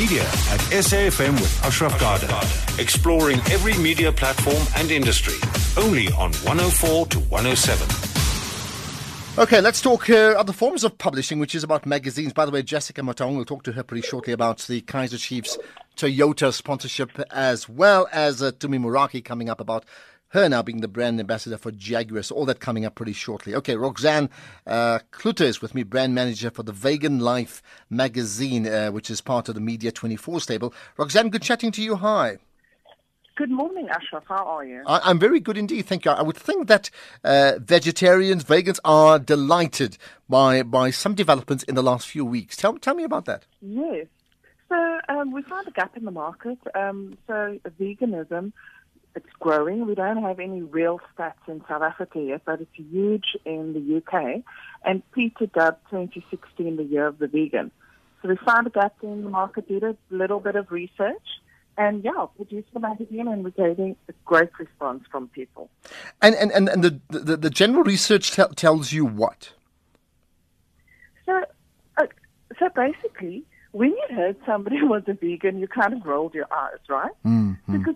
Media at SAFM with Ashraf Garda. Exploring every media platform and industry. Only on 104 to 107. Okay, let's talk uh, other forms of publishing, which is about magazines. By the way, Jessica Matong, we'll talk to her pretty shortly about the Kaiser Chiefs Toyota sponsorship, as well as uh, Tumi Morake coming up about her now being the brand ambassador for Jaguar. So all that coming up pretty shortly. Okay, Roxanne uh, Cloete is with me, brand manager for the Vegan Life magazine, uh, which is part of the Media 24 stable. Roxanne, good chatting to you. Hi. Good morning, Ashraf. How are you? I, am very good indeed, thank you. I would think that uh, vegetarians, vegans are delighted by by some developments in the last few weeks. Tell, tell me about that. Yes. So um, we found a gap in the market. Um, so veganism it's growing. We don't have any real stats in South Africa yet, but it's huge in the UK. And PETA dubbed 2016 the year of the vegan. So we found a gap in the market, did a little bit of research, and yeah, produced the magazine, and we're getting a great response from people. And and and, and the, the, the general research t- tells you what? So, uh, so basically, when you heard somebody was a vegan, you kind of rolled your eyes, right? Mm-hmm. Because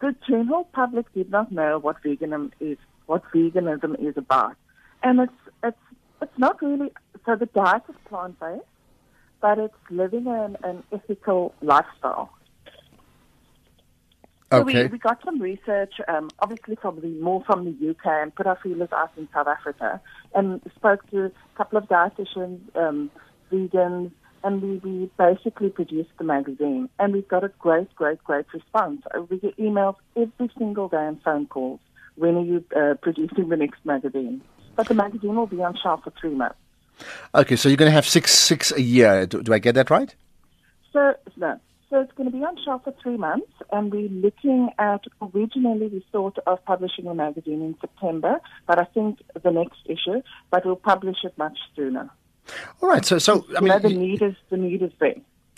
the general public did not know what veganism is, what veganism is about, and it's it's it's not really. So the diet is plant based, but it's living an, an ethical lifestyle. Okay. So we, we got some research, um, obviously from the more from the UK, and put our feelers out in South Africa, and spoke to a couple of dietitians, um, vegans, and we, we basically produced the magazine. And we've got a great, great, great response. Uh, We get emails every single day and phone calls. When are you uh, producing the next magazine? But the magazine will be on shelf for three months. Okay, so you're going to have six six a year. Do, do I get that right? So no. So it's going to be on shelf for three months, and we're looking at. Originally, we thought of publishing the magazine in September, but I think the next issue. But we'll publish it much sooner. All right. So so I know, the need is the need is there.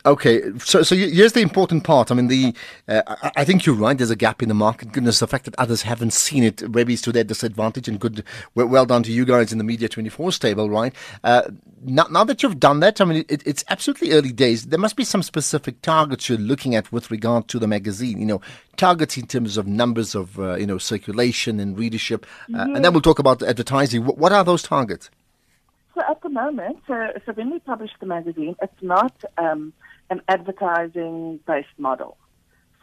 Okay, so so here's the important part. I mean, the uh, I, I think you're right. There's a gap in the market. Goodness, the fact that others haven't seen it maybe is to their disadvantage. And good, well, well done to you guys in the Media 24 stable, right? Uh, now, now that you've done that, I mean, it, it's absolutely early days. There must be some specific targets you're looking at with regard to the magazine. You know, targets in terms of numbers of uh, you know circulation and readership, uh, and then we'll talk about advertising. What, what are those targets? So at the moment, so, so when we publish the magazine, it's not um, an advertising-based model.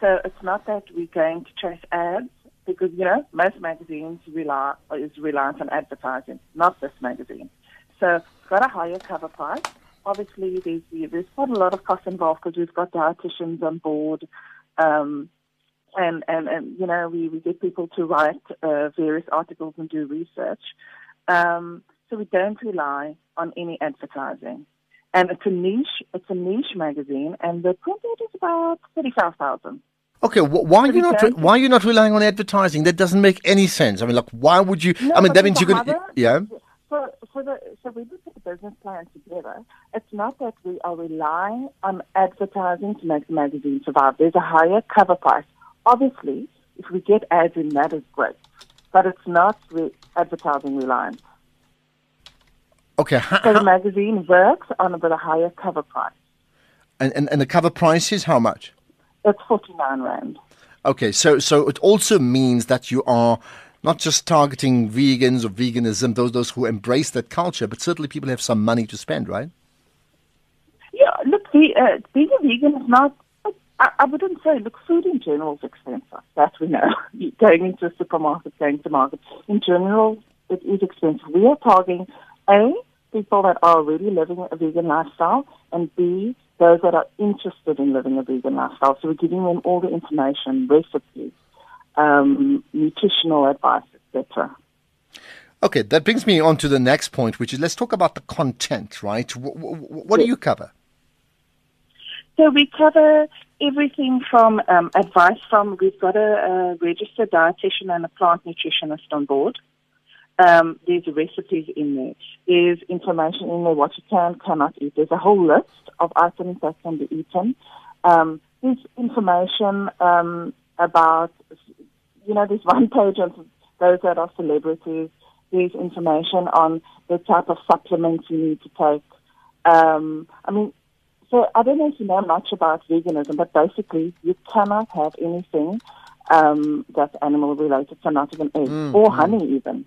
So it's not that we're going to chase ads because you know most magazines rely is reliant on advertising. Not this magazine. So it's got a higher cover price. Obviously, there's there's quite a lot of cost involved because we've got dietitians on board. Um, and, and, and, you know, we, we get people to write uh, various articles and do research. Um, so we don't rely on any advertising. And it's a niche, it's a niche magazine, and the print rate is about 35,000. Okay, wh- why are you not don't- why are you not relying on advertising? That doesn't make any sense. I mean, like, why would you? No, I mean, that means you're going to yeah. So, so, the, so we put the business plan together, it's not that we are relying on advertising to make the magazine survive. There's a higher cover price. Obviously, if we get ads in, that is great. But it's not re- advertising reliant. Okay, ha- So the magazine works on a bit of higher cover price. and, and and the cover price is how much? It's 49 Rand. Okay, so so it also means that you are not just targeting vegans or veganism, those those who embrace that culture, but certainly people have some money to spend, right? Yeah, look, the, uh, being a vegan is not, I, I wouldn't say, look, food in general is expensive. That we know. going into a supermarket, going to market. In general, it is expensive. We are targeting, A, people that are already living a vegan lifestyle, and B, those that are interested in living a vegan lifestyle. So we're giving them all the information, recipes, um, nutritional advice, etc. Okay, that brings me on to the next point, which is let's talk about the content, right? What, what do you cover? So we cover everything from um, advice from, we've got a, a registered dietitian and a plant nutritionist on board. Um, there's recipes in there. There's information in there what you can, cannot eat. There's a whole list of items that can be eaten. Um, there's information um, about, you know, there's one page on those that are celebrities. There's information on the type of supplements you need to take. Um, I mean, So I don't know if you know much about veganism, but basically you cannot have anything um, that's animal related, so not even eggs Mm, or honey even.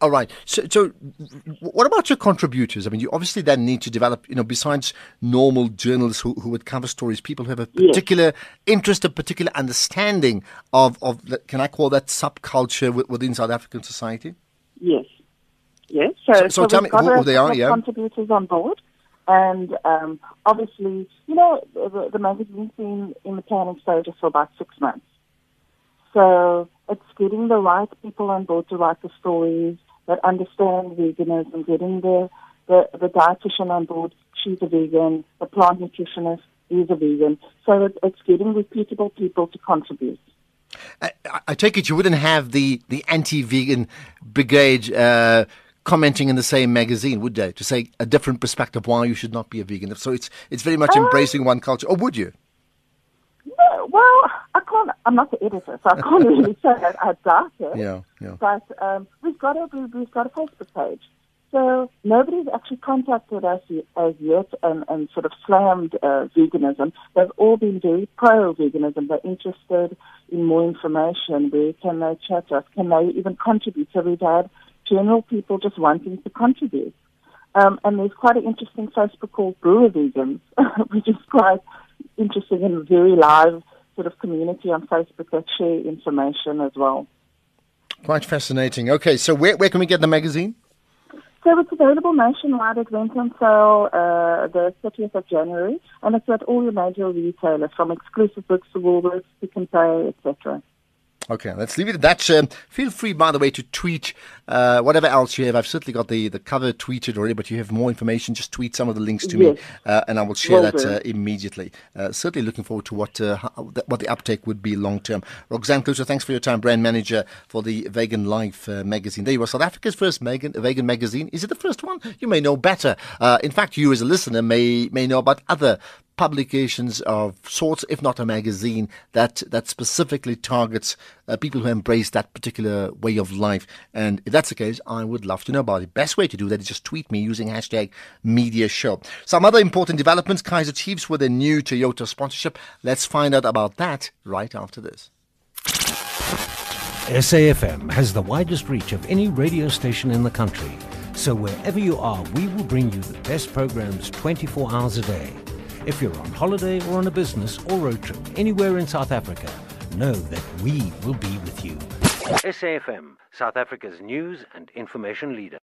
All right. So, so what about your contributors? I mean, you obviously then need to develop, you know, besides normal journalists who, who would cover stories, people who have a particular interest, a particular understanding of, of the, can I call that subculture within South African society? Yes. Yes. So, So- so tell we've me got who- a who they are, yeah. Contributors on board, and um, obviously, you know, the, the magazine's been in the planning stages for about six months. So it's getting the right people on board to write the stories that understand veganism, getting the the, the dietitian on board. She's a vegan. The plant nutritionist is a vegan. So it, it's getting repeatable people to contribute. I, I- I take it you wouldn't have the, the anti-vegan brigade uh, commenting in the same magazine, would they? To say a different perspective why you should not be a vegan. So it's it's very much Uh, embracing one culture. Or would you? Well, I can't. I'm not the editor, so I can't really say that. I doubt it. Yeah, yeah. But um, we've got a we- we've got a Facebook page. So nobody's actually contacted us as yet and, and sort of slammed uh, veganism. They've all been very pro veganism. They're interested in more information. Where can they chat to us? Can they even contribute? So we've had general people just wanting to contribute. Um, and there's quite an interesting Facebook called Brewer Vegans, which is quite interesting and very live sort of community on Facebook that share information as well. Quite fascinating. Okay, so where, where can we get the magazine? So it's available nationwide. It went on sale uh, the 30th of January, and it's at all your major retailers, from exclusive books to Woolworths, Pick n Pay, etc. Okay, let's leave it at that. Um, feel free, by the way, to tweet uh, whatever else you have. I've certainly got the, the cover tweeted already, but you have more information. Just tweet some of the links to me, uh, and I will share Will that uh, immediately. Uh, certainly looking forward to what uh, how, what the uptake would be long term. Roxanne Cloete, thanks for your time, brand manager for the Vegan Life uh, magazine. There you are, South Africa's first vegan, vegan magazine. Is it the first one? You may know better. Uh, in fact, you as a listener may may know about other publications of sorts, if not a magazine that that specifically targets uh, people who embrace that particular way of life. And if that's the case, I would love to know about it. Best way to do that is just tweet me using hashtag Media Show. Some other important developments: Kaiser Chiefs with a new Toyota sponsorship. Let's find out about that right after this. SAFM has the widest reach of any radio station in the country. So wherever you are, we will bring you the best programs 24 hours a day. If you're on holiday or on a business or road trip anywhere in South Africa, know that we will be with you. SAFM, South Africa's news and information leader.